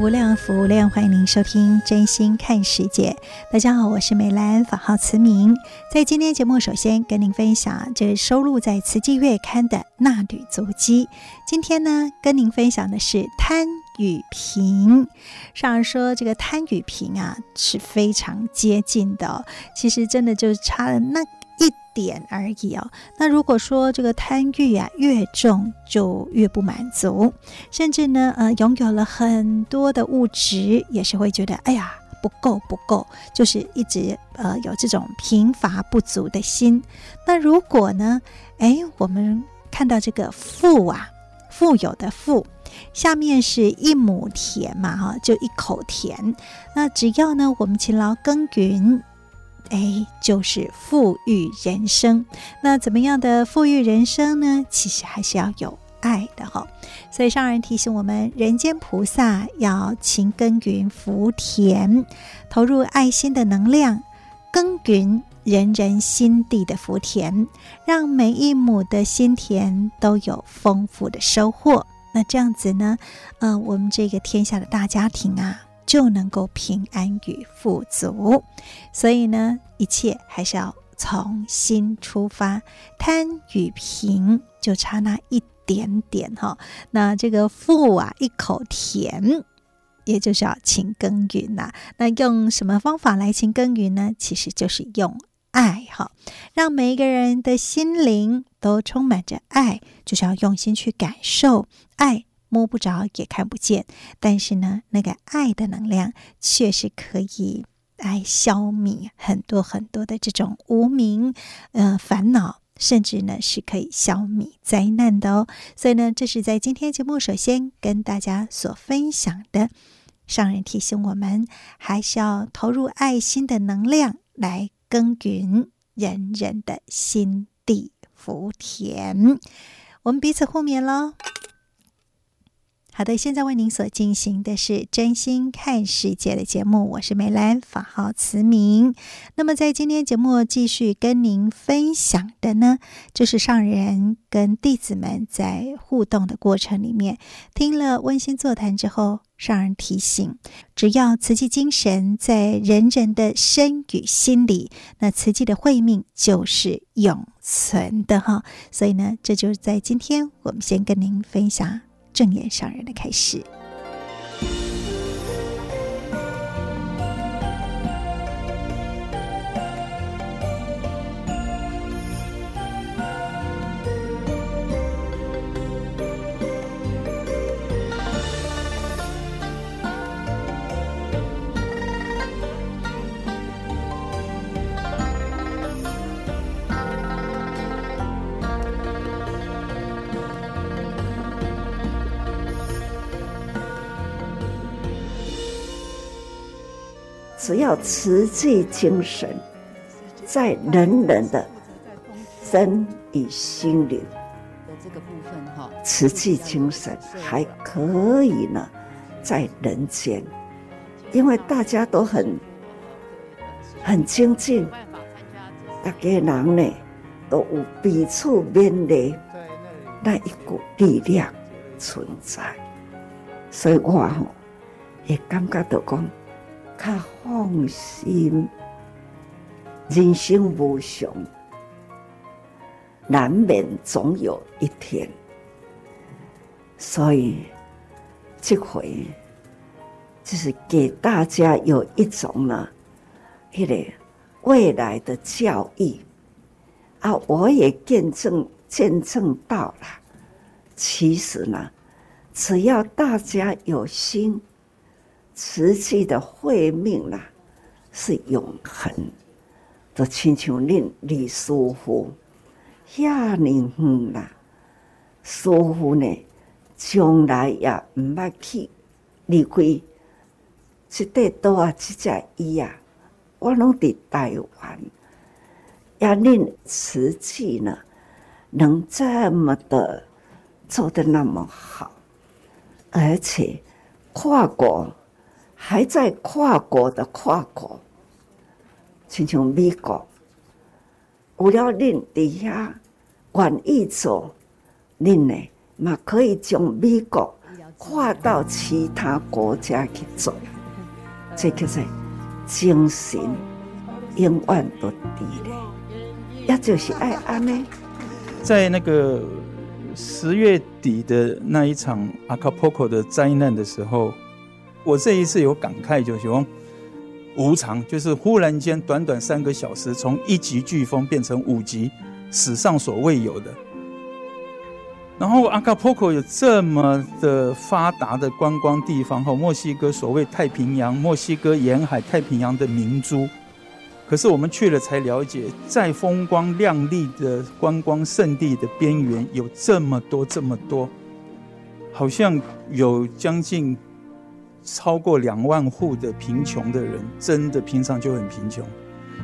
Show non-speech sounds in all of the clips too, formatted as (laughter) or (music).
无量，福无量，欢迎您收听《真心看世界》。大家好，我是美兰，法号慈明。在今天节目，首先跟您分享，这是收录在《慈济月刊》的纳履足迹。今天呢，跟您分享的是贪与贫。上人说，这个贪与贫啊，是非常接近的。其实，真的就差了那。一点而已哦。那如果说这个贪欲啊越重，就越不满足，甚至呢，呃，拥有了很多的物质，也是会觉得哎呀不够不够，就是一直呃有这种贫乏不足的心。那如果呢，哎，我们看到这个富啊，富有的富，下面是一亩田嘛，哈，就一口田。那只要呢，我们勤劳耕耘。哎，就是富裕人生。那怎么样的富裕人生呢？其实还是要有爱的哈。所以上人提醒我们，人间菩萨要勤耕耘福田，投入爱心的能量，耕耘人人心地的福田，让每一亩的心田都有丰富的收获。那这样子呢，呃，我们这个天下的大家庭啊。就能够平安与富足，所以呢，一切还是要从心出发。贪与贫就差那一点点哈，那这个富啊，一口甜，也就是要勤耕耘呐。那用什么方法来勤耕耘呢？其实就是用爱哈，让每一个人的心灵都充满着爱，就是要用心去感受爱。摸不着也看不见，但是呢，那个爱的能量确实可以来消弭很多很多的这种无名呃烦恼，甚至呢是可以消弭灾难的哦。所以呢，这是在今天节目首先跟大家所分享的。上人提醒我们，还是要投入爱心的能量来耕耘人人的心地福田。我们彼此互勉喽。好的，现在为您所进行的是真心看世界的节目，我是美兰，法号慈明。那么在今天节目继续跟您分享的呢，就是上人跟弟子们在互动的过程里面，听了温馨座谈之后，上人提醒，只要慈济精神在人人的身与心里，那慈济的慧命就是永存的哈。所以呢，这就是在今天我们先跟您分享。正眼上人的开始。只要慈济精神在人人的身与心灵的这个部分哈，慈济精神还可以呢，在人间，因为大家都很很精进，大家人呢都有彼此勉励，那一股力量存在，所以我吼也感觉到讲。较放心，人生无常，难免总有一天。所以这回就是给大家有一种呢一个未来的教育啊，我也见证见证到了。其实呢，只要大家有心，瓷器的慧命呢是永恒。就亲像令李师傅，遐尼远啦，师傅呢，将来也毋捌去离开，即块岛啊，即只伊啊，我拢伫台湾。呀，恁慈济呢，能这么的做得那么好，而且跨国还在跨国的跨国。亲像美国，有了恁伫遐愿意做，恁呢嘛可以将美国跨到其他国家去做，这个是精神永远不低的，也就是爱安呢。在那个十月底的那一场阿卡波科的灾难的时候，我这一次有感慨，就是说。无常就是忽然间，短短三个小时，从一级飓风变成五级，史上所未有的。然后阿卡波科有这么的发达的观光地方，和墨西哥所谓太平洋、墨西哥沿海太平洋的明珠。可是我们去了才了解，在风光亮丽的观光胜地的边缘，有这么多这么多，好像有将近。超过两万户的贫穷的人，真的平常就很贫穷。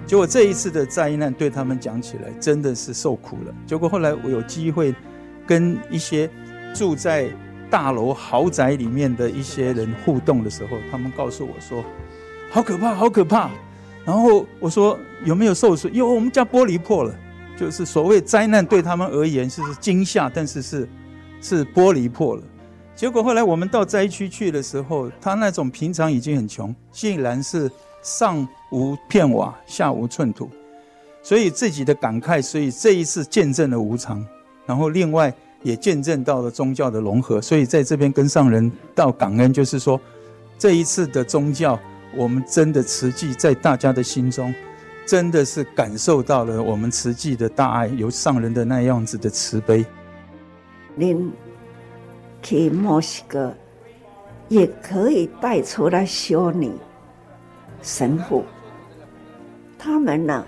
结果这一次的灾难对他们讲起来，真的是受苦了。结果后来我有机会跟一些住在大楼豪宅里面的一些人互动的时候，他们告诉我说：“好可怕，好可怕。”然后我说：“有没有受损？”哟，我们家玻璃破了。就是所谓灾难对他们而言是惊吓，但是是是玻璃破了。结果后来我们到灾区去的时候，他那种平常已经很穷，竟然是上无片瓦，下无寸土，所以自己的感慨，所以这一次见证了无常，然后另外也见证到了宗教的融合，所以在这边跟上人道感恩，就是说这一次的宗教，我们真的慈济在大家的心中，真的是感受到了我们慈济的大爱，有上人的那样子的慈悲。您。去墨西哥也可以带出来修女、神父，他们呢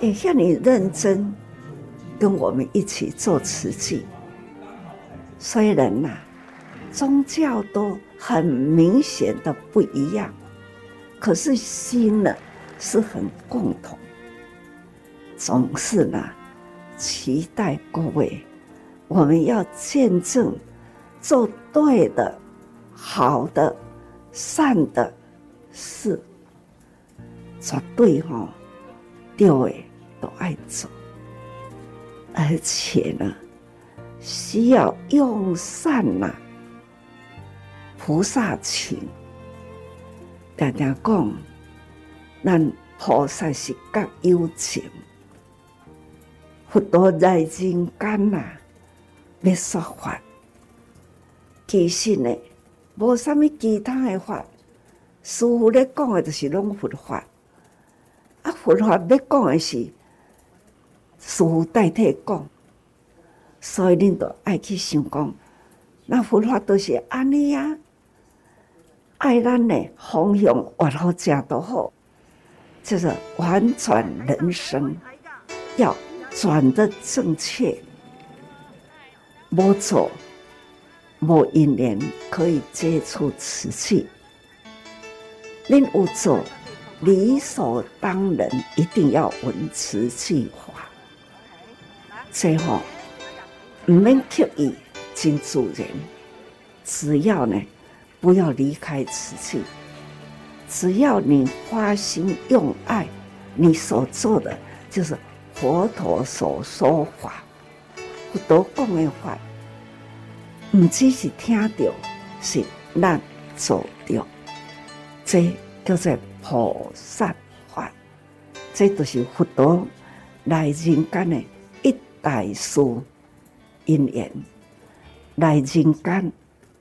也像你认真跟我们一起做慈济。虽然呐，宗教都很明显的不一样，可是心呢是很共同。总是呢，期待各位，我们要见证。做对的、好的、善的事，绝对哈，对的都爱做，而且呢，需要用善呐，菩萨情。常常讲，咱菩萨是觉有情，佛陀在人间呐，要说法。其实呢，无啥物其他的法，师父咧讲诶就是拢佛法。啊，佛法要讲诶是师父代替讲，所以恁都爱去想讲，那佛法都是安尼啊，爱咱诶方向往好正都好，就是完转人生，要转得正确，无错。某一年可以接触瓷器，恁有做理所当然，一定要闻瓷器话。最后，唔免刻意，真自然。只要呢，不要离开瓷器，只要你发心用爱，你所做的就是佛陀所说法，不多讲的话。唔只是听到，是咱做到，这叫做菩萨法，这都是佛陀来人间的一大事因缘。来人间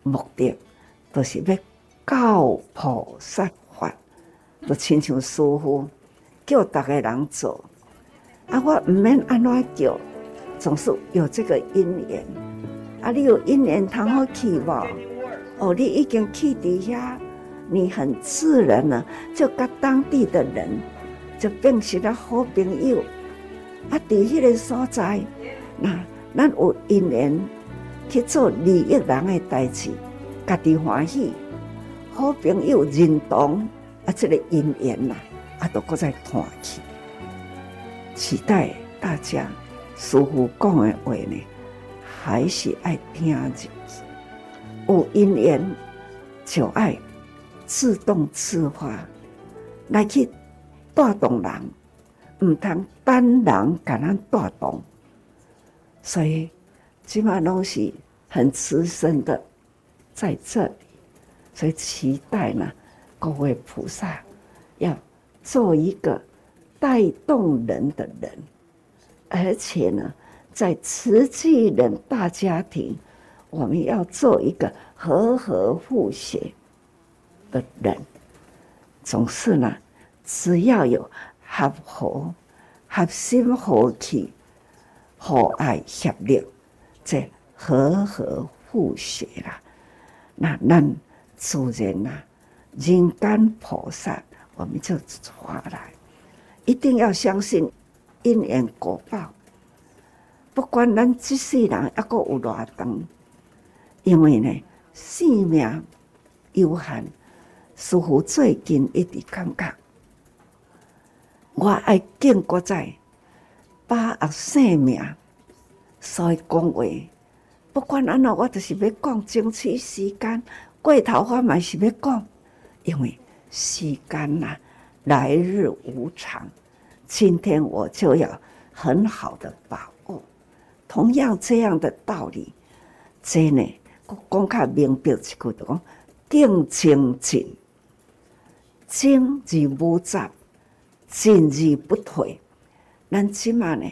目的，就是要教菩萨法，就亲像师父叫大家人做，啊，我唔免安怎叫，总是有这个因缘。啊，你有因缘通好去无？哦，你已经去底下，你很自然了，就跟当地的人就变成了好朋友。啊，在迄个所在，那咱有因缘去做利益人的代志，家己欢喜，好朋友认同啊，这个因缘呐，啊，都搁再团去，期待大家师父讲的话呢。还是爱听进去，有因缘就爱自动自发来去带动人，唔通单人给人带动。所以基本上东西很资深的在这里，所以期待呢，各位菩萨要做一个带动人的人，而且呢。在慈济人大家庭，我们要做一个和和互协的人。总是呢，只要有合和、合心、合气、和爱、协力，这和和互协啦，那咱主人呐，人间菩萨我们就出来，一定要相信因缘果报。不管咱即世人还阁有偌长，因为呢，生命有限。似乎最近一直感觉，我爱建国在把握生命，所以讲话，不管安怎，我就是要讲争取时间过头，我嘛是要讲，因为时间呐、啊，来日无常，今天我就要很好的把握。同样这样的道理，真呢，讲较明白一句就讲：定精进，精而无杂，进而不退。咱即嘛呢，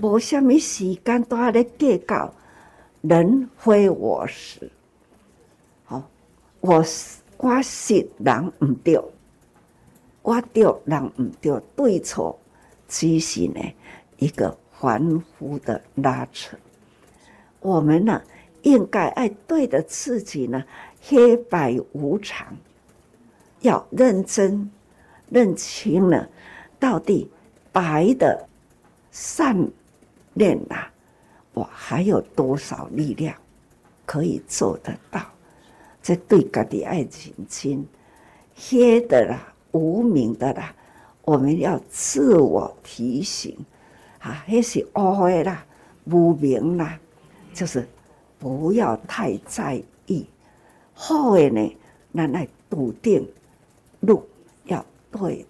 无虾米时间都喺咧计较，人非我是。好，我我是人唔对，我对人唔对，对错只是呢一个。凡夫的拉扯，我们呢，应该爱对的自己呢，黑白无常，要认真认清了，到？底白的善念啊，我还有多少力量可以做得到？这对家的爱认清，黑的啦，无明的啦，我们要自我提醒。啊，那是乌的啦，无明啦，就是不要太在意。好的呢，咱来笃定路，要对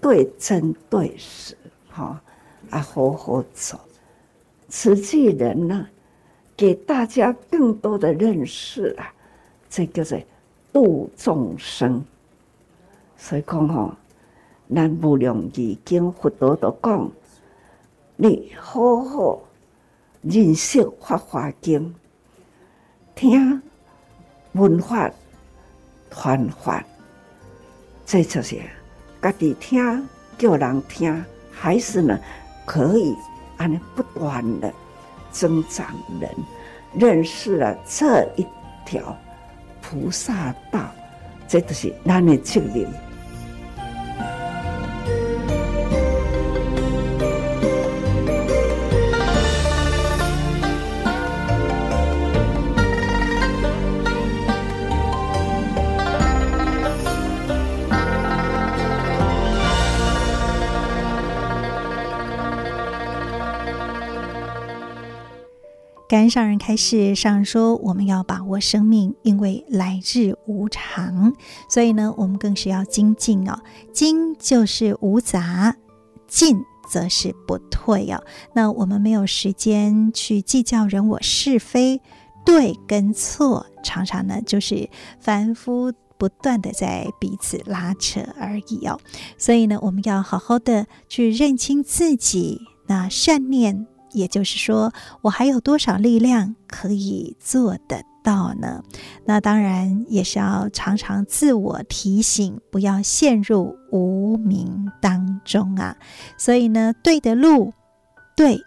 对真对实，哈啊，好好走。慈济人呢，给大家更多的认识啊，这个是度众生。所以讲吼，咱无量义经佛陀都讲。你好好认识《法华经》，听文法传法，这就是家己听，叫人听，还是呢可以按不断的增长人认识了这一条菩萨道，这就是咱的责任。上人开示，上人说我们要把握生命，因为来日无常，所以呢，我们更是要精进哦。精就是无杂，进则是不退哦。那我们没有时间去计较人我是非、对跟错，常常呢就是凡夫不断的在彼此拉扯而已哦。所以呢，我们要好好的去认清自己，那善念。也就是说，我还有多少力量可以做得到呢？那当然也是要常常自我提醒，不要陷入无明当中啊。所以呢，对的路，对，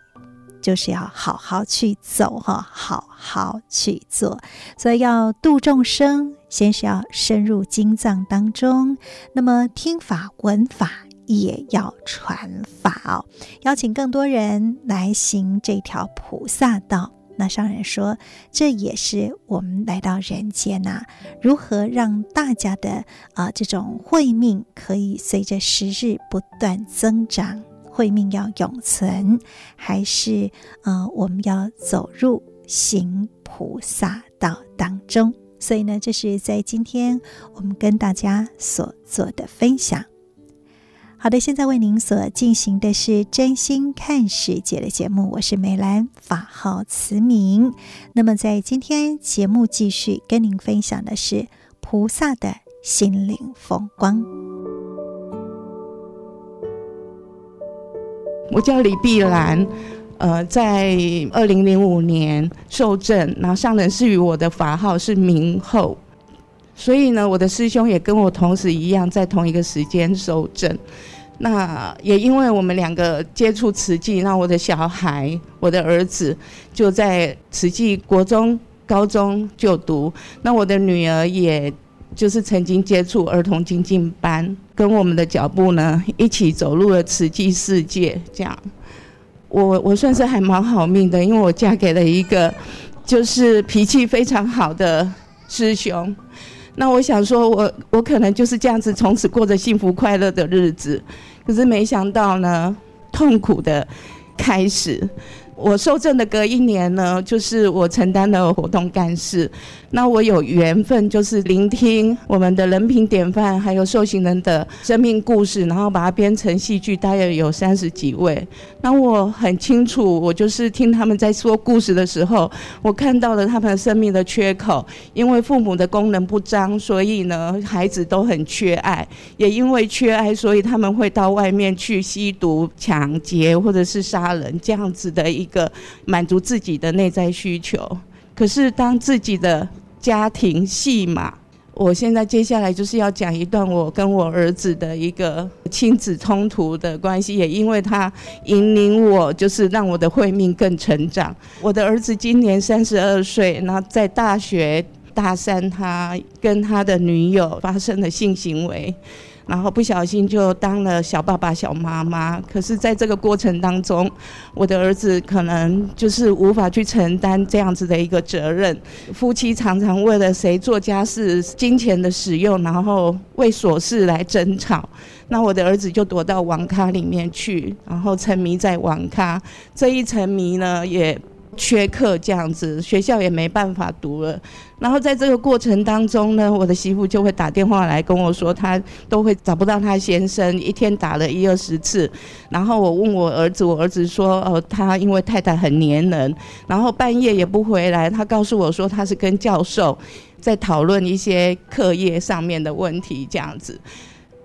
就是要好好去走哈，好好去做。所以要度众生，先是要深入经藏当中，那么听法闻法也要传法哦，邀请更多人来行这条菩萨道。那上人说，这也是我们来到人间呐、如何让大家的啊、这种慧命可以随着时日不断增长，慧命要永存，还是呃我们要走入行菩萨道当中？所以呢，这是在今天我们跟大家所做的分享。好的，现在为您所进行的是真心看世界的节目，我是美兰，法号慈明。那么在今天节目继续跟您分享的是菩萨的心灵风光。我叫李碧兰，呃，在二零零五年受证，然后上人赐予我的法号是明后，所以呢，我的师兄也跟我同时一样，在同一个时间受证。那也因为我们两个接触慈济，那我的小孩，我的儿子就在慈济国中、高中就读。那我的女儿也就是曾经接触儿童精进班，跟我们的脚步呢一起走入了慈济世界。这样，我我算是还蛮好命的，因为我嫁给了一个就是脾气非常好的师兄。那我想说我，我可能就是这样子，从此过着幸福快乐的日子。可是没想到呢，痛苦的开始。我受证的隔一年呢，就是我承担了活动干事。那我有缘分，就是聆听我们的人品典范，还有受刑人的生命故事，然后把它编成戏剧，大约有三十几位。那我很清楚，我就是听他们在说故事的时候，我看到了他们生命的缺口。因为父母的功能不彰，所以呢，孩子都很缺爱。也因为缺爱，所以他们会到外面去吸毒、抢劫或者是杀人，这样子的一一个满足自己的内在需求。可是当自己的家庭戏码，我现在接下来就是要讲一段我跟我儿子的一个亲子冲突的关系，也因为他引领我，就是让我的慧命更成长。我的儿子今年三十二岁，那在大学大三，他跟他的女友发生了性行为。然后不小心就当了小爸爸、小妈妈，可是在这个过程当中，我的儿子可能就是无法去承担这样子的一个责任。夫妻常常为了谁做家事、金钱的使用，然后为琐事来争吵。那我的儿子就躲到网咖里面去，然后沉迷在网咖。这一沉迷呢，也。缺课这样子，学校也没办法读了。然后在这个过程当中呢，我的媳妇就会打电话来跟我说，她都会找不到她先生，一天打了一二十次。然后我问我儿子，我儿子说，哦，他因为太太很黏人，然后半夜也不回来。他告诉我说，他是跟教授在讨论一些课业上面的问题，这样子。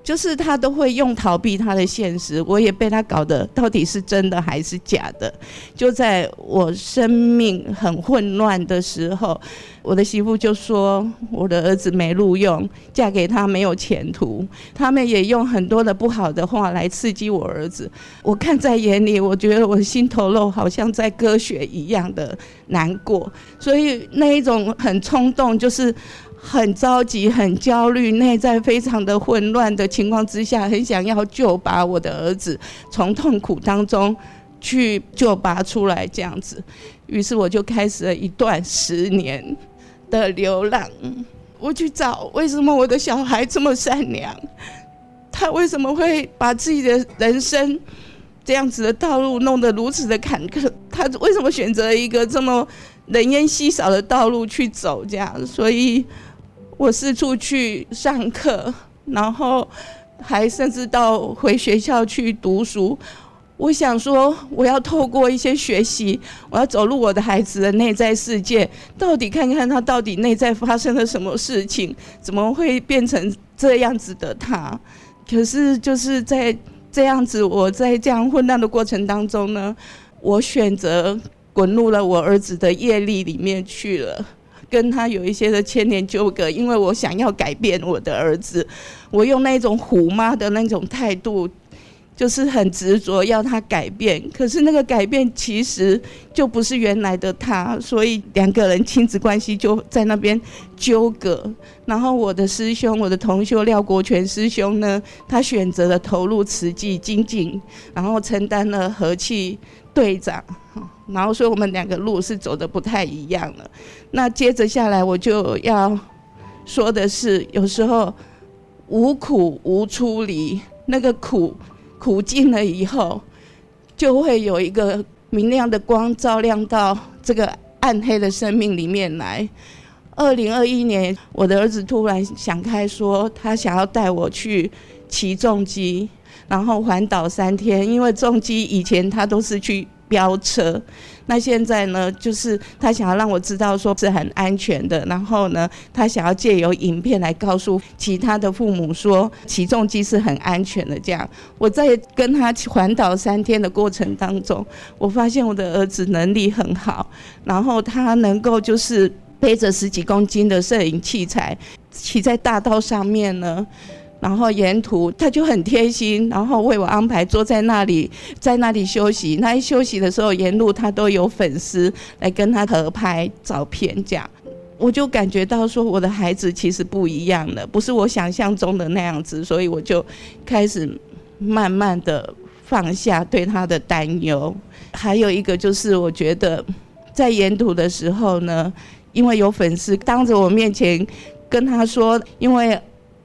就是他都会用逃避他的现实，我也被他搞得到底是真的还是假的。就在我生命很混乱的时候，我的媳妇就说我的儿子没路用，嫁给他没有前途。他们也用很多的不好的话来刺激我儿子，我看在眼里，我觉得我心头肉好像在割血一样的难过。所以那一种很冲动，就是。很着急，很焦虑，内在非常的混乱的情况之下，很想要救拔我的儿子从痛苦当中去救拔出来，这样子。于是我就开始了一段十年的流浪。我去找为什么我的小孩这么善良，他为什么会把自己的人生这样子的道路弄得如此的坎坷？他为什么选择一个这么人烟稀少的道路去走？这样，所以。我四处去上课，然后还甚至到回学校去读书。我想说，我要透过一些学习，我要走入我的孩子的内在世界，到底看看他到底内在发生了什么事情，怎么会变成这样子的他？可是就是在这样子，我在这样混乱的过程当中呢，我选择滚入了我儿子的业力里面去了。跟他有一些的牵连纠葛，因为我想要改变我的儿子，我用那种虎妈的那种态度。就是很执着要他改变，可是那个改变其实就不是原来的他，所以两个人亲子关系就在那边纠葛。然后我的师兄，我的同修廖国权师兄呢，他选择了投入慈济精进，然后承担了和气队长。然后所以我们两个路是走的不太一样了。那接着下来我就要说的是，有时候无苦无出离，那个苦。苦尽了以后，就会有一个明亮的光照亮到这个暗黑的生命里面来。二零二一年，我的儿子突然想开，说他想要带我去骑重机，然后环岛三天，因为重机以前他都是去。飙车，那现在呢？就是他想要让我知道，说是很安全的。然后呢，他想要借由影片来告诉其他的父母说，起重机是很安全的。这样，我在跟他环岛三天的过程当中，我发现我的儿子能力很好，然后他能够就是背着十几公斤的摄影器材，骑在大道上面呢。然后沿途他就很贴心，然后为我安排坐在那里，在那里休息。那一休息的时候，沿路他都有粉丝来跟他合拍照片，这样我就感觉到说，我的孩子其实不一样了，不是我想象中的那样子。所以我就开始慢慢的放下对他的担忧。还有一个就是，我觉得在沿途的时候呢，因为有粉丝当着我面前跟他说，因为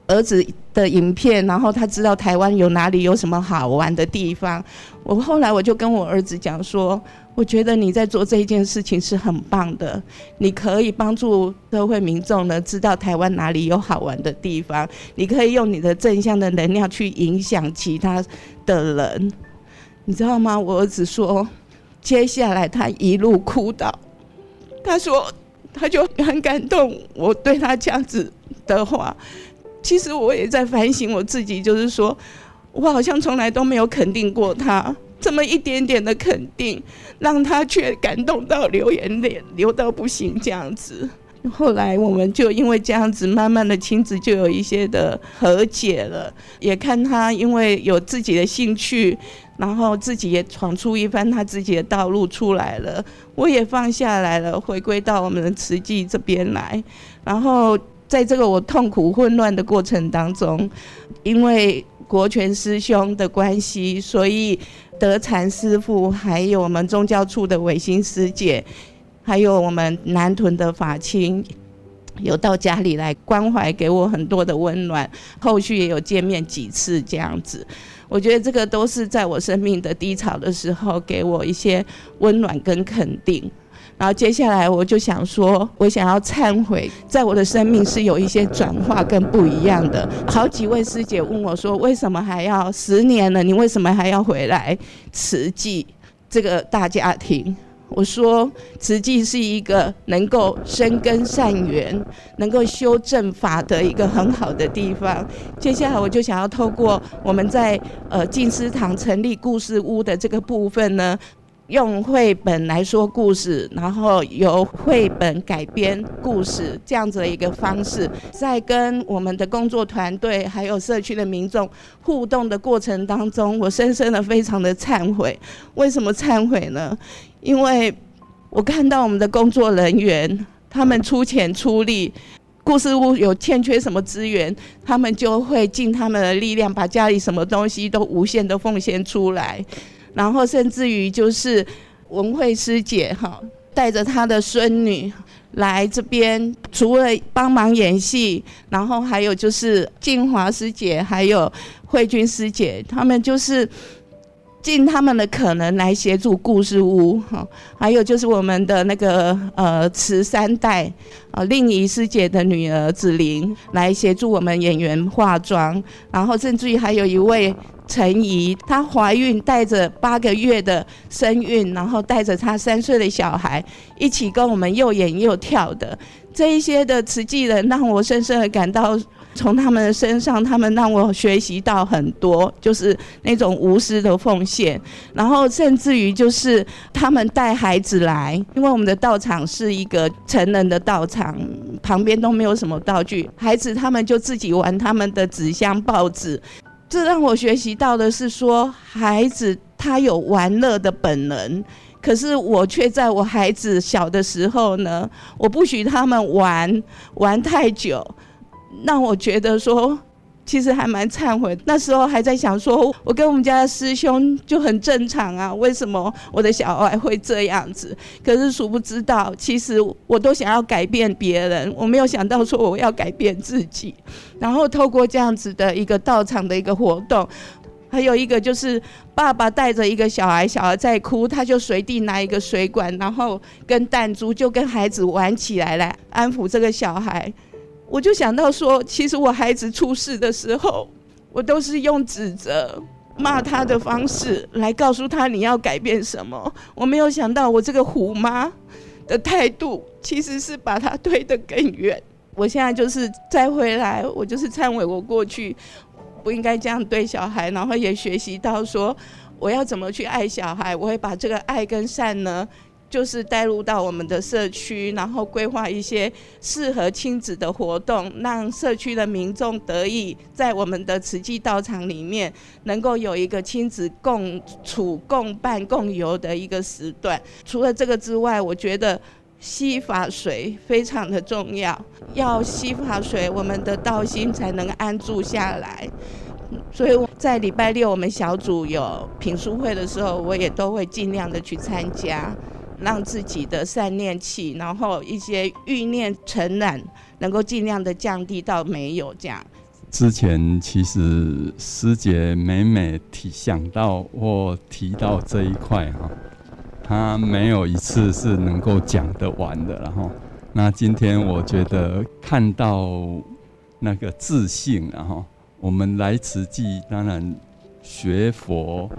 儿子。的影片，然后他知道台湾有哪里有什么好玩的地方。我后来我就跟我儿子讲说，我觉得你在做这一件事情是很棒的，你可以帮助社会民众呢知道台湾哪里有好玩的地方，你可以用你的正向的能量去影响其他的人，你知道吗？我儿子说，接下来他一路哭倒，他说他就很感动，我对他这样子的话。其实我也在反省我自己，就是说，我好像从来都没有肯定过他，这么一点点的肯定，让他却感动到流眼泪，流到不行这样子。后来我们就因为这样子，慢慢的亲子就有一些的和解了，也看他因为有自己的兴趣，然后自己也闯出一番他自己的道路出来了，我也放下来了，回归到我们的慈济这边来，然后。在这个我痛苦混乱的过程当中，因为国权师兄的关系，所以德禅师父，还有我们宗教处的伟新师姐，还有我们南屯的法亲，有到家里来关怀，给我很多的温暖。后续也有见面几次这样子，我觉得这个都是在我生命的低潮的时候，给我一些温暖跟肯定。然后接下来我就想说，我想要忏悔，在我的生命是有一些转化跟不一样的。好几位师姐问我说，为什么还要十年了？你为什么还要回来慈济这个大家庭？我说，慈济是一个能够生根善缘、能够修正法的一个很好的地方。接下来我就想要透过我们在呃静思堂成立故事屋的这个部分呢。用绘本来说故事，然后由绘本改编故事这样子的一个方式，在跟我们的工作团队还有社区的民众互动的过程当中，我深深的非常的忏悔。为什么忏悔呢？因为我看到我们的工作人员，他们出钱出力，故事屋有欠缺什么资源，他们就会尽他们的力量，把家里什么东西都无限的奉献出来。然后甚至于就是文慧师姐哈，带着她的孙女来这边，除了帮忙演戏，然后还有就是静华师姐，还有慧君师姐，他们就是尽他们的可能来协助故事屋哈。还有就是我们的那个呃慈三代啊，令仪师姐的女儿子玲来协助我们演员化妆，然后甚至于还有一位。陈怡，她怀孕带着八个月的身孕，然后带着她三岁的小孩一起跟我们又演又跳的这一些的慈济人，让我深深的感到从他们的身上，他们让我学习到很多，就是那种无私的奉献。然后甚至于就是他们带孩子来，因为我们的道场是一个成人的道场，旁边都没有什么道具，孩子他们就自己玩他们的纸箱、报纸。这让我学习到的是说，孩子他有玩乐的本能。可是我却在我孩子小的时候呢，我不许他们玩玩太久，让我觉得说，其实还蛮忏悔。那时候还在想说，我跟我们家的师兄就很正常啊，为什么我的小孩会这样子？可是殊不知道，其实我都想要改变别人，我没有想到说我要改变自己。然后透过这样子的一个道场的一个活动。还有一个就是爸爸带着一个小孩，小孩在哭，他就随地拿一个水管，然后跟弹珠就跟孩子玩起来，来安抚这个小孩。我就想到说，其实我孩子出事的时候，我都是用指责、骂他的方式来告诉他你要改变什么。我没有想到我这个虎妈的态度，其实是把他推得更远。我现在就是再回来，我就是忏悔我过去。不应该这样对小孩，然后也学习到说，我要怎么去爱小孩。我会把这个爱跟善呢，就是带入到我们的社区，然后规划一些适合亲子的活动，让社区的民众得以在我们的慈济道场里面，能够有一个亲子共处、共伴、共游的一个时段。除了这个之外，我觉得。吸法水非常的重要，要吸法水，我们的道心才能安住下来。所以在礼拜六我们小组有品书会的时候，我也都会尽量的去参加，让自己的善念气，然后一些欲念尘染，能够尽量的降低到没有这样。之前其实师姐每每提想到或提到这一块哈。他没有一次是能够讲得完的，然后，那今天我觉得看到那个自信，然后我们来慈济，当然学佛，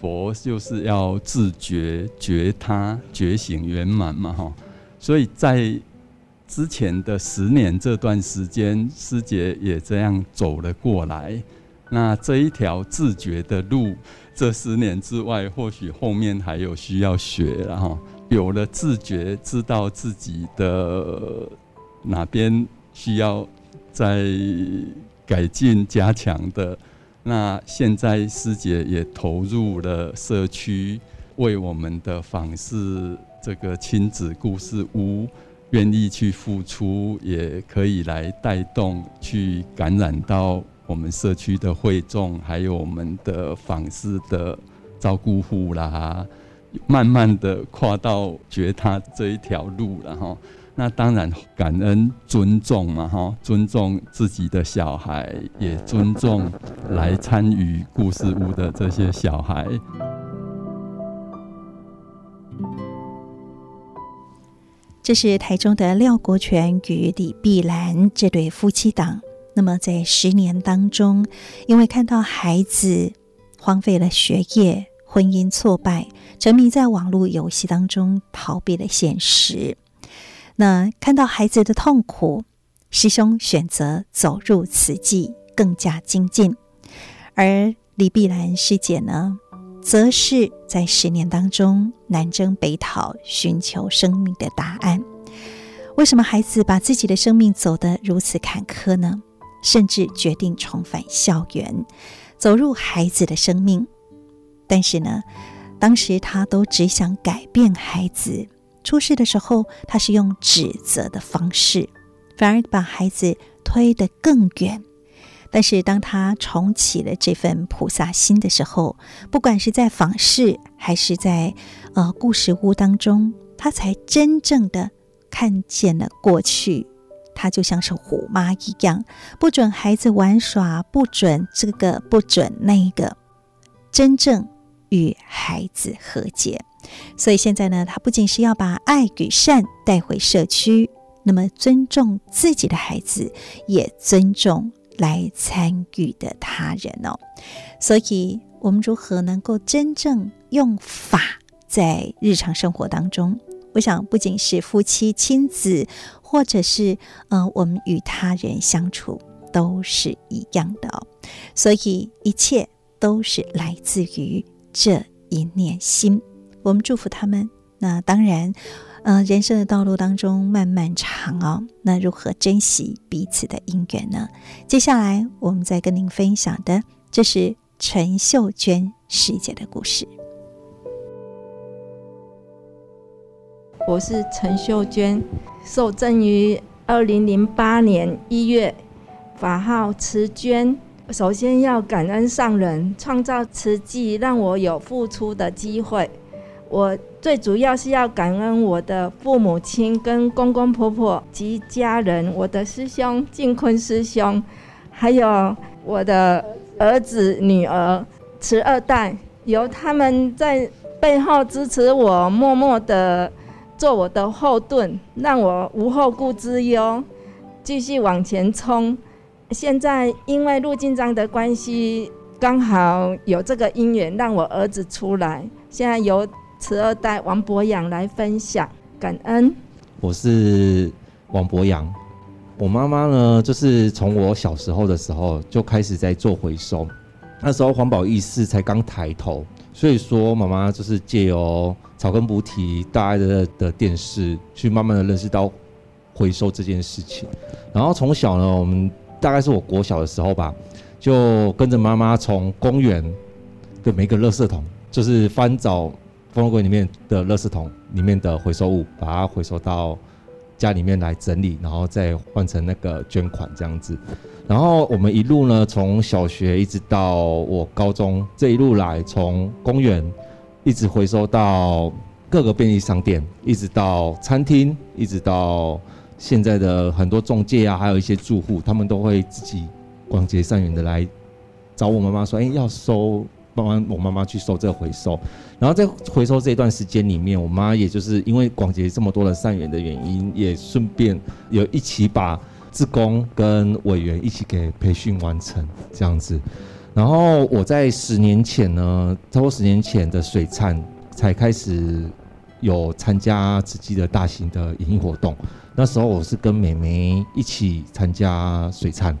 佛就是要自觉觉他觉醒圆满嘛，哈，所以在之前的十年这段时间，师姐也这样走了过来，那这一条自觉的路。这十年之外，或许后面还有需要学，然后有了自觉，知道自己的哪边需要再改进加强的。那现在师姐也投入了社区，为我们的访视这个亲子故事屋，愿意去付出，也可以来带动，去感染到。我们社区的会众，还有我们的访视的照顾户啦，慢慢的跨到觉他这一条路了哈。那当然感恩尊重嘛哈，尊重自己的小孩，也尊重来参与故事屋的这些小孩。这是台中的廖国权与李碧兰这对夫妻档。那么，在十年当中，因为看到孩子荒废了学业、婚姻挫败、沉迷在网络游戏当中，逃避了现实。那看到孩子的痛苦，师兄选择走入慈济，更加精进。而李碧兰师姐呢，则是在十年当中南征北讨，寻求生命的答案。为什么孩子把自己的生命走得如此坎坷呢？甚至决定重返校园，走入孩子的生命。但是呢，当时他都只想改变孩子。出事的时候，他是用指责的方式，反而把孩子推得更远。但是当他重启了这份菩萨心的时候，不管是在访视还是在呃故事屋当中，他才真正的看见了过去。他就像是虎妈一样，不准孩子玩耍，不准这个，不准那个，真正与孩子和解。所以现在呢，他不仅是要把爱与善带回社区，那么尊重自己的孩子，也尊重来参与的他人哦。所以，我们如何能够真正用法在日常生活当中？我想，不仅是夫妻、亲子。或者是，呃，我们与他人相处，都是一样的哦。所以一切都是来自于这一念心。我们祝福他们。那当然，呃，人生的道路当中漫漫长哦，那如何珍惜彼此的因缘呢？接下来我们再跟您分享的，这是陈秀娟师姐的故事。我是陈秀娟，受赠于二零零八年一月，法号慈娟。首先要感恩上人创造慈济，让我有付出的机会。我最主要是要感恩我的父母亲、跟公公婆婆及家人，我的师兄净坤师兄，还有我的儿子女儿慈二代，由他们在背后支持我，默默的做我的后盾，让我无后顾之忧，继续往前冲。现在因为入经章的关系，刚好有这个因缘，让我儿子出来，现在由。慈二代王博洋来分享感恩。我是王博洋，我妈妈呢，就是从我小时候的时候就开始在做回收，那时候环保意识才刚抬头，所以说妈妈就是借由草根补体大爱的的电视，去慢慢的认识到回收这件事情。然后从小呢，我们大概是我国小的时候吧，就跟着妈妈从公园的每个垃圾桶，就是翻找。丰乐柜里面的垃圾桶里面的回收物，把它回收到家里面来整理，然后再换成那个捐款这样子。然后我们一路呢，从小学一直到我高中这一路来，从公园一直回收到各个便利商店，一直到餐厅，一直到现在的很多中介啊，还有一些住户，他们都会自己广结善缘的来找我妈妈说：“哎，要收。”帮我妈妈去收这个回收，然后在回收这一段时间里面，我妈也就是因为广结这么多的善缘的原因，也顺便有一起把志工跟委员一起给培训完成这样子。然后我在十年前呢，超过十年前的水忏才开始有参加自己的大型的营运活动，那时候我是跟妹妹一起参加水忏，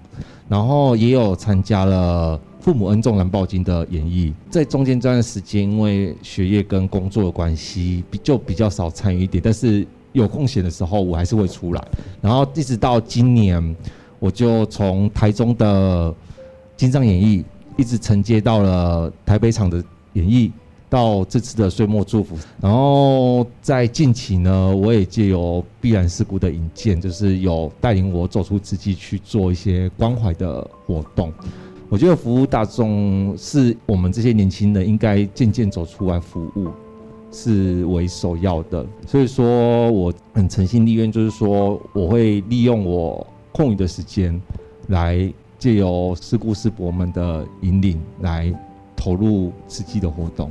然后也有参加了。父母恩重难报经的演绎，在中间这段时间，因为学业跟工作的关系，比就比较少参与一点。但是有空闲的时候，我还是会出来。然后一直到今年，我就从台中的金藏演绎，一直承接到了台北场的演绎，到这次的岁末祝福。然后在近期呢，我也借由必然事故的引荐，就是有带领我走出自己去做一些关怀的活动。我觉得服务大众是我们这些年轻人应该渐渐走出来服务，是为首要的。所以说，我很诚心立愿，就是说，我会利用我空余的时间，来借由师姑师伯们的引领，来投入慈济的活动。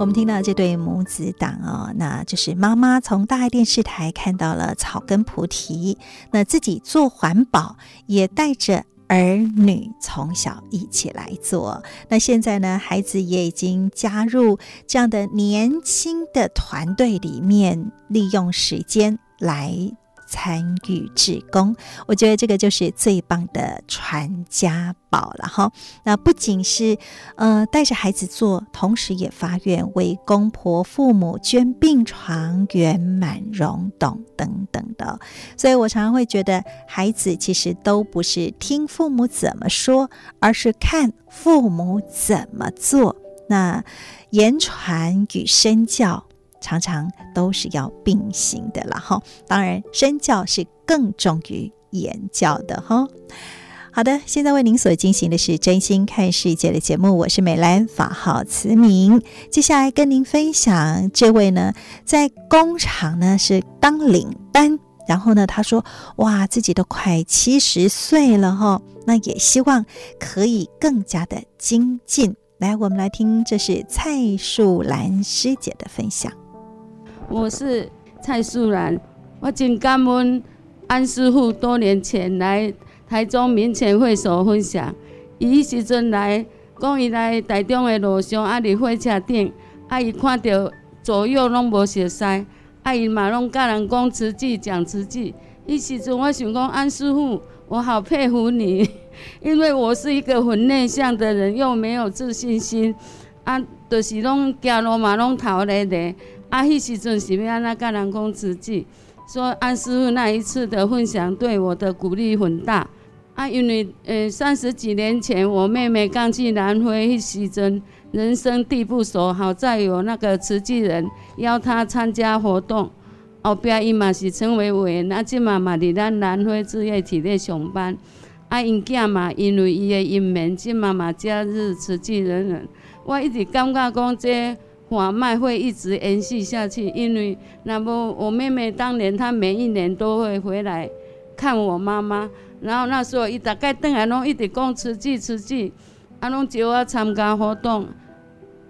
我们听到这对母子档哦，那就是妈妈从大爱电视台看到了草根菩提，那自己做环保，也带着。儿女从小一起来做，那现在呢，孩子也已经加入这样的年轻的团队里面，利用时间来。参与志工，我觉得这个就是最棒的传家宝了哈。那不仅是呃带着孩子做，同时也发愿为公婆父母捐病床、圆满溶洞等等的。所以我常常会觉得，孩子其实都不是听父母怎么说，而是看父母怎么做。那言传与身教。常常都是要并行的了哈，当然身教是更重于言教的哈。好的，现在为您所进行的是真心看世界的节目，我是美兰，法号慈明。接下来跟您分享这位呢，在工厂呢是当领班，然后呢他说哇，自己都快七十岁了哈，那也希望可以更加的精进。来，我们来听，这是蔡树兰师姐的分享。我是蔡素兰，我真感恩安师傅多年前来台中民权会所分享，伊迄时阵来讲伊来台中的路上，啊，伫火车顶，啊，伊看到左右拢无熟悉，啊，伊嘛拢甲人讲词句，讲词句，伊时阵我想讲安师傅，我好佩服你，因为我是一个很内向的人，又没有自信心，啊，就是拢走路嘛拢头咧咧，啊，迄时阵是要安怎甲人讲慈济，说安师傅那一次的分享对我的鼓励很大，啊，因为呃三十几年前我妹妹刚去南非，迄时阵人生地不熟，好在有那个慈济人邀她参加活动。后壁伊嘛是成为委员，啊，即嘛嘛伫咱南非职业体咧上班。啊，因囝嘛因为伊的因缘，即嘛嘛加入慈济人人。我一直感觉讲这我卖会一直延续下去，因为那么我妹妹当年她每一年都会回来看我妈妈，然后那时候伊大概回来拢一直讲慈济慈济，啊拢叫我参加活动。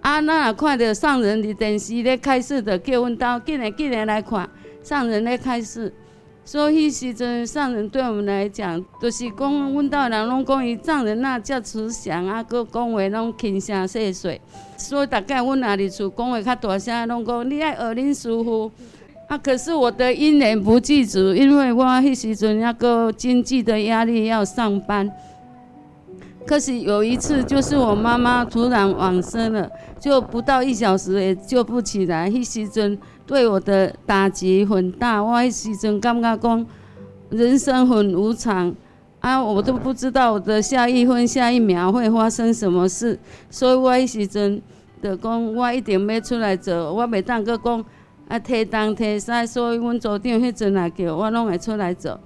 啊，咱若看到上人的电视咧开始的，叫阮兜紧来紧来来看。上人的开始，所以迄时阵上人对我们来讲，就是讲，阮兜人拢讲伊藏人那叫慈祥啊，搁讲话拢轻声细碎，所以大概阮阿哩厝讲话较大声，拢讲你爱学恁师父。啊，可是我的因缘不具足，因为我迄时阵那个经济的压力要上班。可是有一次，就是我妈妈突然往生了，就不到一小时也救不起来，迄时阵。对我的打击很大，我迄时阵感觉讲人生很无常啊，我都不知道我的下一分下一秒会发生什么事，所以我迄时阵就讲我一定要出来做，我袂当阁讲啊提东提西，所以阮组长迄阵来叫我拢会出来做。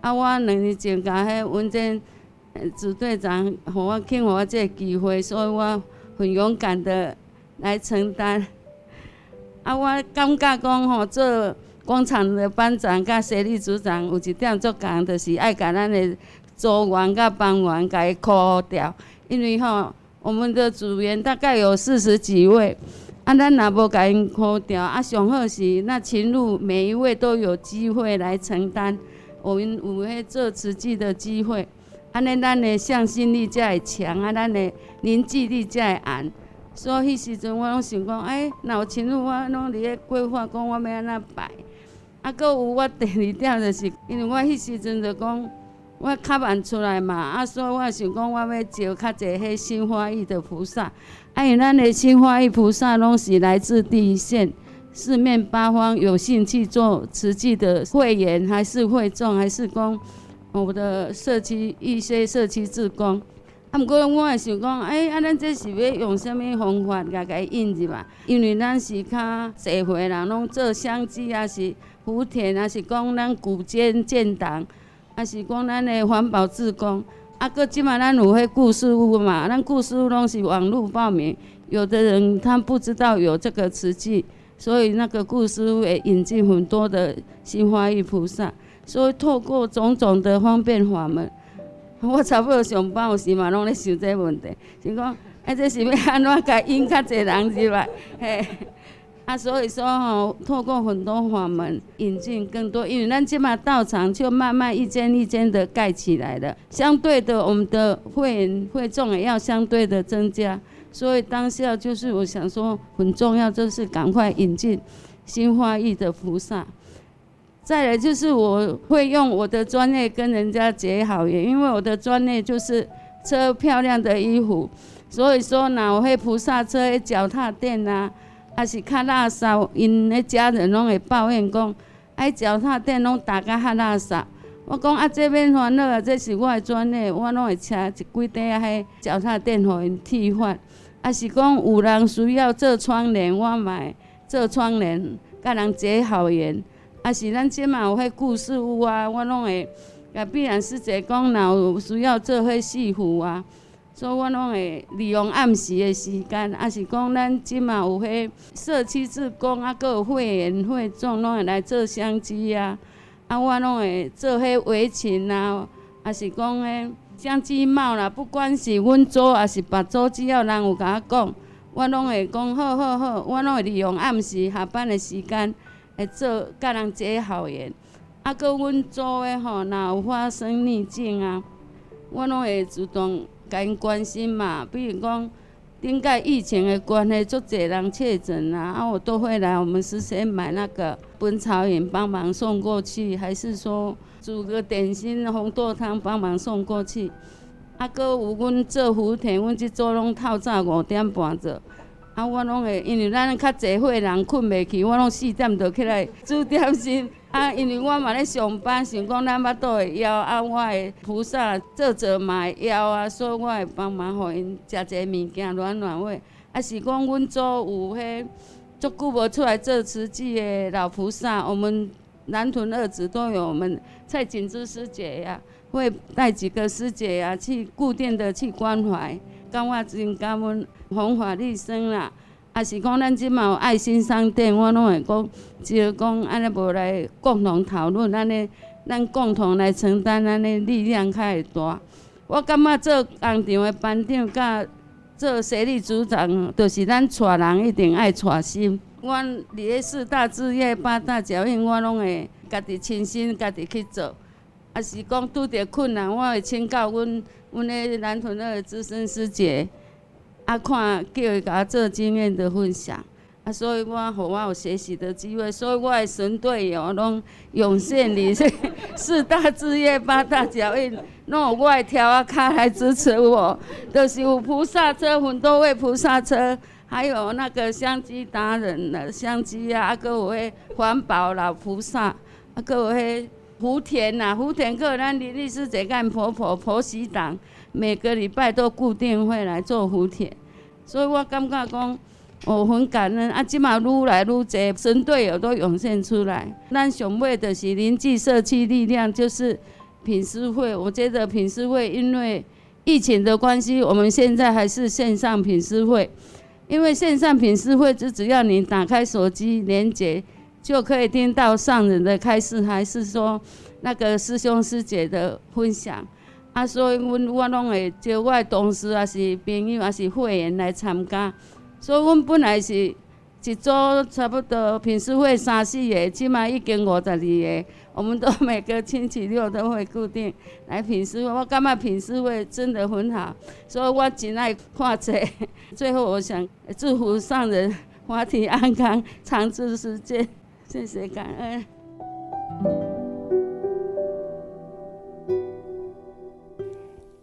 啊，我两年前甲迄文珍支队长，互我肯我这个机会，所以我很勇敢的来承担。啊，我感觉讲吼，做广场的班长甲协理组长有一点做工，就是爱甲咱的组员甲班员甲伊扣掉。因为吼，我们的组员大概有四十几位，啊，咱若无甲因扣掉，啊，上好是那勤劳每一位都有机会来承担，我们有迄做慈济的机会，安尼咱的向心力才会强，啊，咱的凝聚力才会硬。所以迄时阵我拢想讲，哎，若有亲友我拢伫咧规划，讲我要安怎摆。啊，搁有我第二点就是，因为我迄时阵就讲，我较晚出来嘛，啊，所以我想讲，我要招较侪迄心花艺的菩萨。啊，咱的心花艺菩萨拢是来自第一线，四面八方有兴趣做慈济的会员，还是会众，还是讲我的社区一些社区志工。啊，毋过我也想讲，哎，啊，咱这是要用什么方法甲甲伊引入嘛？因为咱是较社会人，拢做相机啊，是福田啊，是讲咱古建建档，啊，是讲咱的环保志工。啊，阁即马咱有迄故事屋嘛？咱故事屋拢是网络报名，有的人他不知道有这个慈济，所以那个故事屋也引进很多的新花艺菩萨，所以透过种种的方便法门。(laughs) 我差不多上班有时嘛，拢咧想这个问题，想讲，哎，这是要安怎甲引较侪人入来？(laughs) 嘿，啊，所以说吼，透过很多法门引进更多，因为咱即马道场就慢慢一间一间的盖起来了，相对的，我们的会员会众也要相对的增加，所以当下就是我想说，很重要就是赶快引进新花艺的菩萨。再来就是我会用我的专业跟人家结好缘，因为我的专业就是车漂亮的衣服，所以说呢，我会菩萨车、脚踏垫啊，还是较垃圾，因那家人拢会抱怨讲，哎，脚踏垫拢打个较垃圾。我讲啊，这边烦恼啊，这是我的专业，我拢会请一几块啊，迄脚踏垫互因替换。啊，是讲有人需要做窗帘，我买做窗帘，甲人结好缘。啊，是咱即嘛有迄故事屋啊，我拢会，也必然是者讲，若有需要做迄戏服啊，所以我拢会利用暗时的时间，啊是讲咱即嘛有迄社区志工啊，阁有会员会众拢会来做相机啊，啊我拢会做迄围裙啊，啊是讲迄相机帽啦，不管是阮组还是别组，只要人有甲我讲，我拢会讲好好好，我拢会利用暗时下班的时间。会做甲人结好缘，啊，搁阮组的吼，若有发生逆境啊，我拢会主动甲因关心嘛。比如讲，顶该疫情的关系，足侪人确诊啊，啊，我都会来我们是先买那个本草饮帮忙送过去，还是说煮个点心红豆汤帮忙送过去。啊，阁有阮做福田，阮即组拢透早五点半做。啊，我拢会，因为咱较侪岁人困袂去，我拢四点就起来煮点心。啊，因为我嘛咧上班，想讲咱巴肚会枵，啊，我的菩萨做做嘛会枵啊，所以我会帮忙互因食一个物件暖暖胃。啊，是讲阮组有迄足久无出来做慈济的老菩萨，我们南屯二子都有我们蔡锦芝师姐呀、啊，会带几个师姐呀、啊、去固定的去关怀。感觉真感恩弘法利生啦，啊是讲咱即嘛有爱心商店，我拢会讲，只要讲安尼无来共同讨论，安尼咱共同来承担，安尼力量较会大。我感觉做工厂的班长，甲做协理组长，就是咱带人一定爱带心。我伫咧四大志业、八大脚印，我拢会家己亲身家己去做。啊是讲拄着困难，我会请教阮。阮的南屯那个资深师姐，啊，看叫伊甲我做经验的分享，啊，所以我互我有学习的机会，所以我的神队友拢涌现伫 (laughs) 四大志业、八大脚印，拢有我的条啊卡来支持我，就是有菩萨车，很多位菩萨车，还有那个相机达人的香积啊，啊，阁有迄环保老菩萨，啊，阁有迄。福田呐，福田客咱李律师在干婆婆婆媳档，每个礼拜都固定会来做福田，所以我感觉讲，我很感恩啊，即马愈来愈侪神队友都涌现出来。咱想要的是凝聚社区力量，就是品思会。我觉得品思会因为疫情的关系，我们现在还是线上品思会，因为线上品思会就只要你打开手机连接。就可以听到上人的开示，还是说那个师兄师姐的分享啊？所以阮我拢会叫我的同事啊，是朋友啊，是会员来参加。所以阮本来是一组差不多品思会三四个，起码已经五十二个。我们都每个星期六都会固定来品思会。我感觉品思会真的很好，所以我真爱看这。最后，我想祝福上人法体安康，长治世界。谢谢感恩。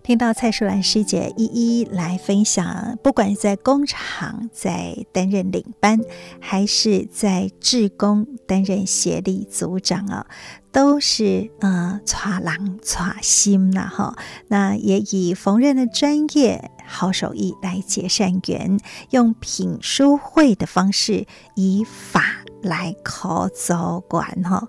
听到蔡淑兰师姐一一来分享，不管在工厂在担任领班，还是在志工担任协力组长啊，都是呃带人带心呐哈。那也以缝纫的专业好手艺来结善缘，用品书会的方式以法。来考走管哈，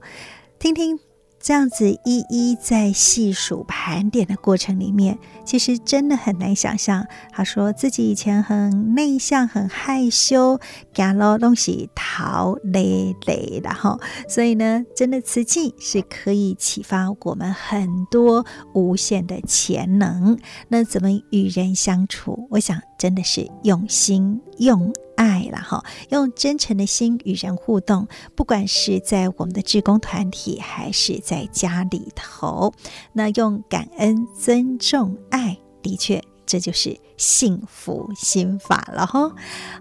听听这样子一一在细数盘点的过程里面，其实真的很难想象。他说自己以前很内向、很害羞，讲了东西逃累累的哈。所以呢，真的瓷器是可以启发我们很多无限的潜能。那怎么与人相处？我想真的是用心用。爱了哈，用真诚的心与人互动，不管是在我们的志工团体，还是在家里头，那用感恩、尊重、爱，的确，这就是幸福心法了哈。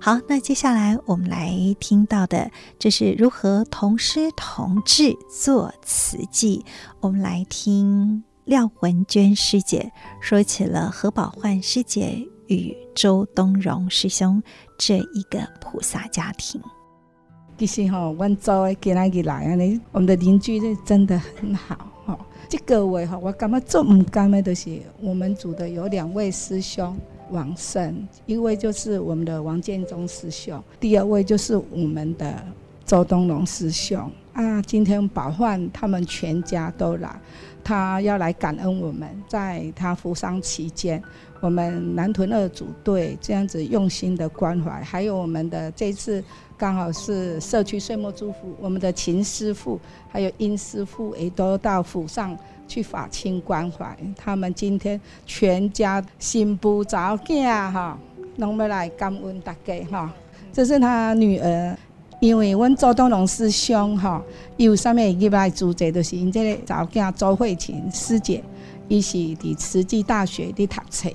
好，那接下来我们来听到的，这是如何同师同志做慈济。我们来听廖文娟师姐说起了何宝焕师姐与周东荣师兄。这一个菩萨家庭，其实哈，我周围今日来啊，你我们的邻居是真的很好哈。这个位哈，我感觉最唔甘的，就是我们组的有两位师兄王生，一位就是我们的王建忠师兄，第二位就是我们的周东荣师兄啊。今天宝焕他们全家都来，他要来感恩我们，在他服丧期间。我们南屯二组队这样子用心的关怀，还有我们的这次刚好是社区岁末祝福，我们的秦师傅还有殷师傅也都到府上去法亲关怀。他们今天全家新妇早囝哈，拢要来感恩大家哈。这是他女儿，因为阮周东龙师兄哈，有上面一来组织就是因这个早囝周慧琴师姐，伊是伫慈济大学伫读册。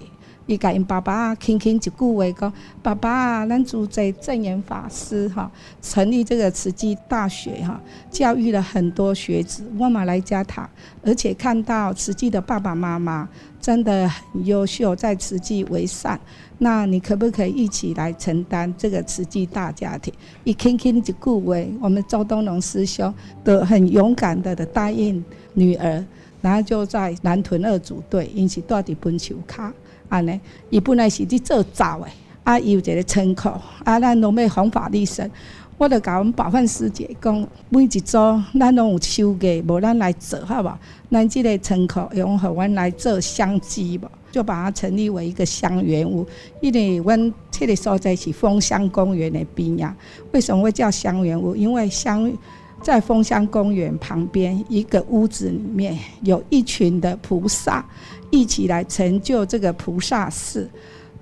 伊甲因爸爸啊，轻轻一句话讲：“爸爸啊，咱主在证严法师哈，成立这个慈济大学哈，教育了很多学子。我嘛来加他，而且看到慈济的爸爸妈妈真的很优秀，在慈济为善。那你可不可以一起来承担这个慈济大家庭？”伊轻轻一句话，我们周东龙师兄都很勇敢的的答应女儿，然后就在南屯二组队，因是住伫分球卡。安尼，伊本来是伫做灶诶，啊，伊有一个仓库，啊，咱拢要弘法利生，我着甲阮宝范师姐讲，每一组咱拢有收个，无咱来做好无？咱即个仓库用互阮来做香积无？就把它成立为一个香园屋。因为阮这个所在是丰香公园的边呀。为什么会叫香园屋？因为香在枫香公园旁边一个屋子里面有一群的菩萨。一起来成就这个菩萨寺，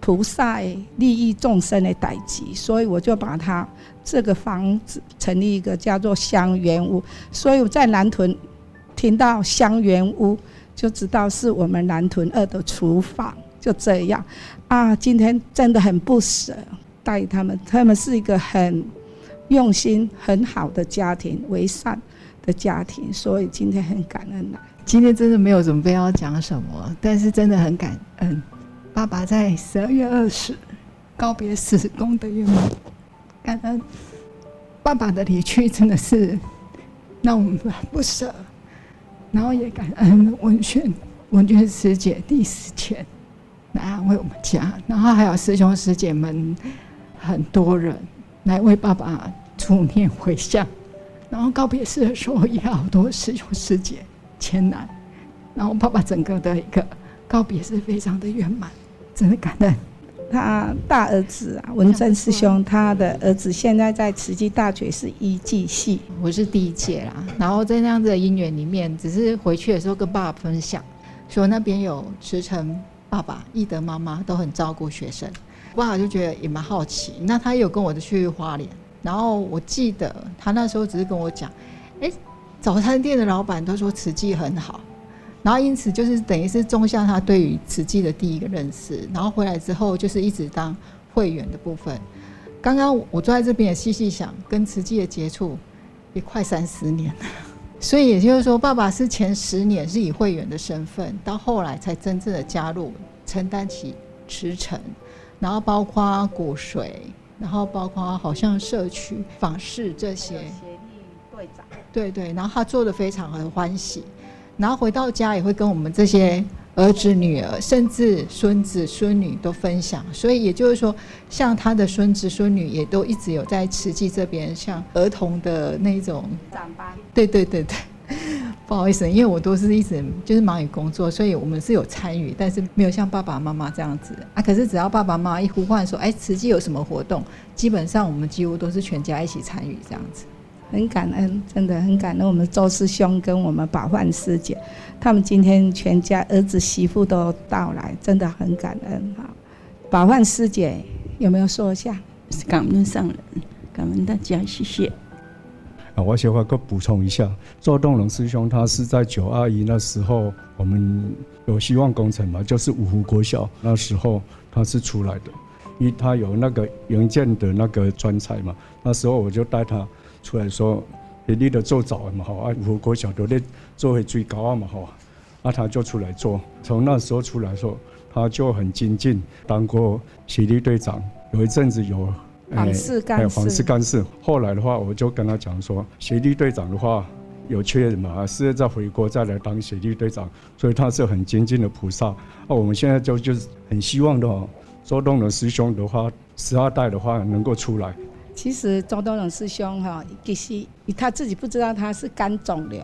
菩萨利益众生的代际，所以我就把它这个房子成立一个叫做香园屋。所以我在南屯听到香园屋，就知道是我们南屯二的厨房。就这样啊，今天真的很不舍带他们，他们是一个很用心、很好的家庭，为善的家庭，所以今天很感恩来。今天真的没有准备要讲什么，但是真的很感恩。爸爸在十二月二十告别死功德圆满，感恩爸爸的离去真的是让我们很不舍，然后也感恩文轩文娟师姐第一时间来安慰我们家，然后还有师兄师姐们很多人来为爸爸助念回向，然后告别式的时候也好多师兄师姐。前来，然后爸爸整个的一个告别是非常的圆满，真的感恩。他大儿子啊，文珍师兄，他的儿子现在在慈济大学是一技系，我是第一届啦。然后在那样子的姻缘里面，只是回去的时候跟爸爸分享，说那边有慈诚爸爸、义德妈妈都很照顾学生，爸爸就觉得也蛮好奇。那他有跟我的去花莲，然后我记得他那时候只是跟我讲，哎。早餐店的老板都说慈济很好，然后因此就是等于是种下他对于慈济的第一个认识。然后回来之后就是一直当会员的部分。刚刚我坐在这边也细细想，跟慈济的接触也快三十年了。(laughs) 所以也就是说，爸爸是前十年是以会员的身份，到后来才真正的加入，承担起驰骋，然后包括骨髓，然后包括好像社区访视这些。对对，然后他做的非常很欢喜，然后回到家也会跟我们这些儿子、女儿，甚至孙子、孙女都分享。所以也就是说，像他的孙子、孙女也都一直有在慈济这边，像儿童的那种长班。对对对对，不好意思，因为我都是一直就是忙于工作，所以我们是有参与，但是没有像爸爸妈妈这样子啊。可是只要爸爸妈妈一呼唤说，哎，慈济有什么活动，基本上我们几乎都是全家一起参与这样子。很感恩，真的很感恩我们周师兄跟我们宝焕师姐，他们今天全家儿子媳妇都到来，真的很感恩哈。宝焕师姐有没有说一下？感恩上人，感恩大家，谢谢。啊，我先话个补充一下，周栋龙师兄他是在九二一那时候，我们有希望工程嘛，就是五湖国小那时候他是出来的，因为他有那个营建的那个专才嘛，那时候我就带他。出来说，你立的做早嘛好啊，五湖国小都咧做会最高啊嘛好，啊他就出来做，从那时候出来说，他就很精进，当过协力队长，有一阵子有访视干事，干事。后来的话，我就跟他讲说，协力队长的话有缺人嘛，是要再回国再来当协力队长，所以他是很精进的菩萨。啊，我们现在就就是很希望的哦，周东的师兄的话，十二代的话能够出来。其实周东龙师兄哈，其实他自己不知道他是肝肿瘤，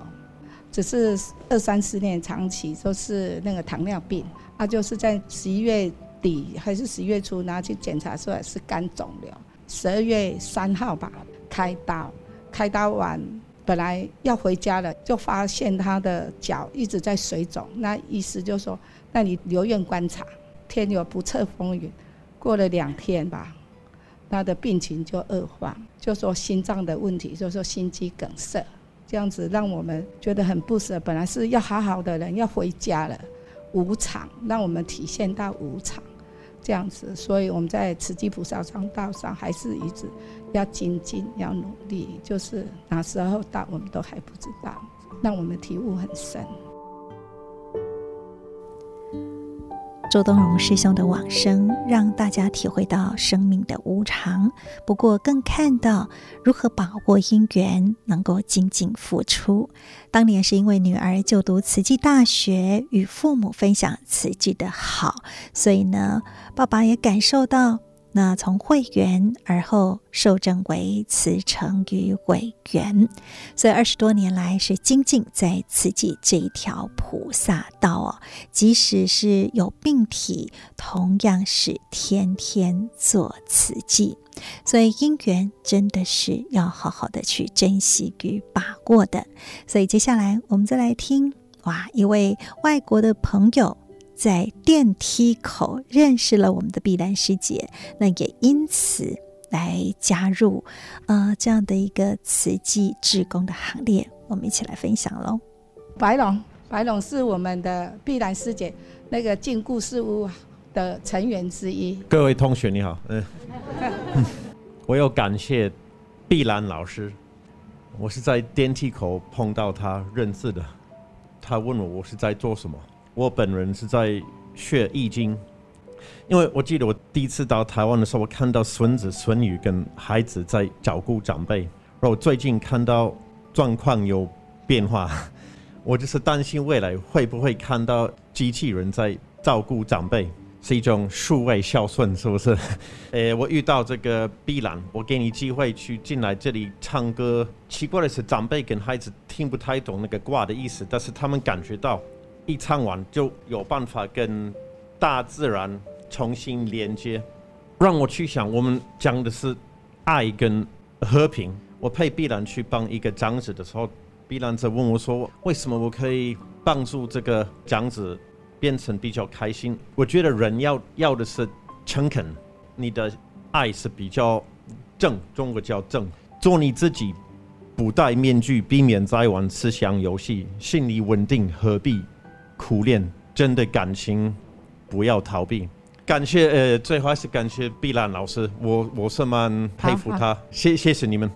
只是二三十年长期都是那个糖尿病，他就是在十一月底还是十一月初拿去检查出来是肝肿瘤，十二月三号吧开刀，开刀完本来要回家了，就发现他的脚一直在水肿，那医师就说，那你留院观察，天有不测风云，过了两天吧。他的病情就恶化，就说心脏的问题，就说心肌梗塞，这样子让我们觉得很不舍。本来是要好好的人要回家了，无常让我们体现到无常，这样子，所以我们在慈济菩萨传道上还是一直要精进，要努力。就是哪时候到，我们都还不知道，让我们体悟很深。周东荣师兄的往生，让大家体会到生命的无常，不过更看到如何把握因缘，能够精进付出。当年是因为女儿就读慈济大学，与父母分享慈济的好，所以呢，爸爸也感受到。那从会员而后受证为慈诚与委员，所以二十多年来是精进在慈济这一条菩萨道哦。即使是有病体，同样是天天做慈济。所以因缘真的是要好好的去珍惜与把握的。所以接下来我们再来听哇，一位外国的朋友。在电梯口认识了我们的碧兰师姐，那也因此来加入呃这样的一个慈济志工的行列。我们一起来分享喽。白龙，白龙是我们的碧兰师姐那个进故事屋的成员之一。各位同学你好，嗯，我要感谢碧兰老师，我是在电梯口碰到他认识的，他问我我是在做什么。我本人是在学易经，因为我记得我第一次到台湾的时候，我看到孙子孙女跟孩子在照顾长辈。然后最近看到状况有变化，(laughs) 我就是担心未来会不会看到机器人在照顾长辈，是一种数位孝顺，是不是？(laughs) 诶，我遇到这个碧兰，我给你机会去进来这里唱歌。奇怪的是，长辈跟孩子听不太懂那个卦的意思，但是他们感觉到。一唱完就有办法跟大自然重新连接，让我去想，我们讲的是爱跟和平。我陪碧兰去帮一个长子的时候，碧兰在问我说：“为什么我可以帮助这个长子变成比较开心？”我觉得人要要的是诚恳，你的爱是比较正，中国叫正，做你自己，不戴面具，避免在玩思想游戏，心里稳定，何必？苦练真的感情，不要逃避。感谢呃，最后还是感谢碧兰老师，我我是蛮佩服他。谢谢谢你们。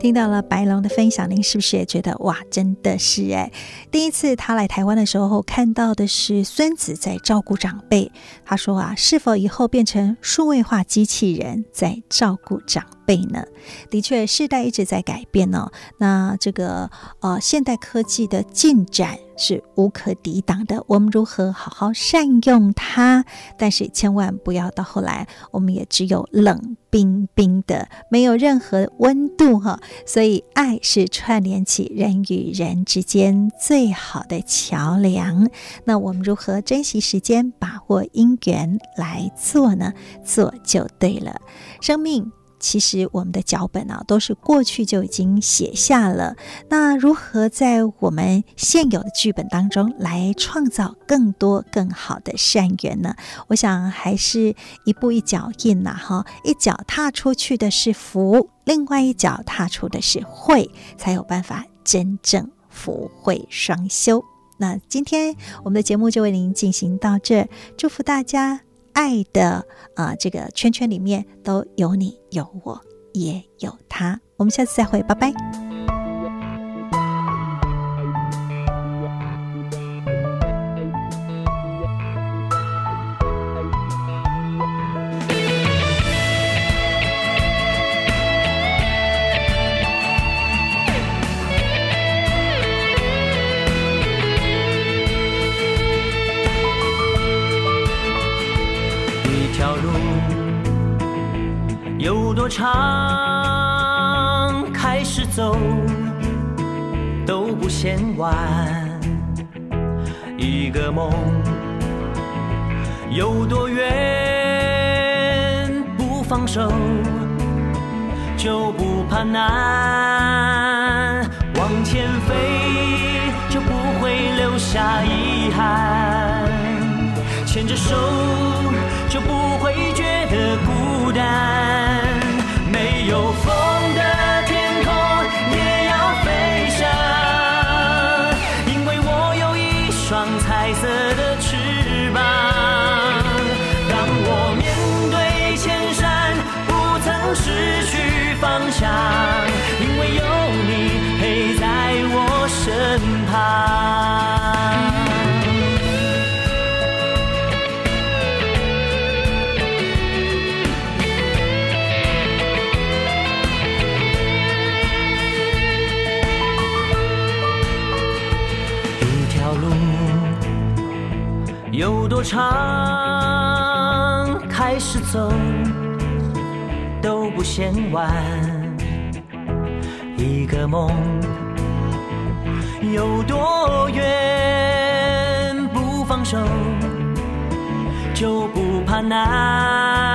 听到了白龙的分享，您是不是也觉得哇，真的是哎？第一次他来台湾的时候，看到的是孙子在照顾长辈。他说啊，是否以后变成数位化机器人在照顾长辈呢？的确，世代一直在改变、哦。那这个呃，现代科技的进展是无可抵挡的。我们如何好好善用它？但是千万不要到后来，我们也只有冷。冰冰的，没有任何温度哈，所以爱是串联起人与人之间最好的桥梁。那我们如何珍惜时间，把握因缘来做呢？做就对了，生命。其实我们的脚本啊，都是过去就已经写下了。那如何在我们现有的剧本当中来创造更多更好的善缘呢？我想还是一步一脚印呐，哈，一脚踏出去的是福，另外一脚踏出的是慧，才有办法真正福慧双修。那今天我们的节目就为您进行到这，祝福大家。爱的啊、这个圈圈里面都有你，有我，也有他。我们下次再会，拜拜。多长，开始走都不嫌晚。一个梦有多远，不放手就不怕难。往前飞就不会留下遗憾，牵着手就不会觉得孤单。唱，开始走，都不嫌晚，一个梦有多远？不放手就不怕难。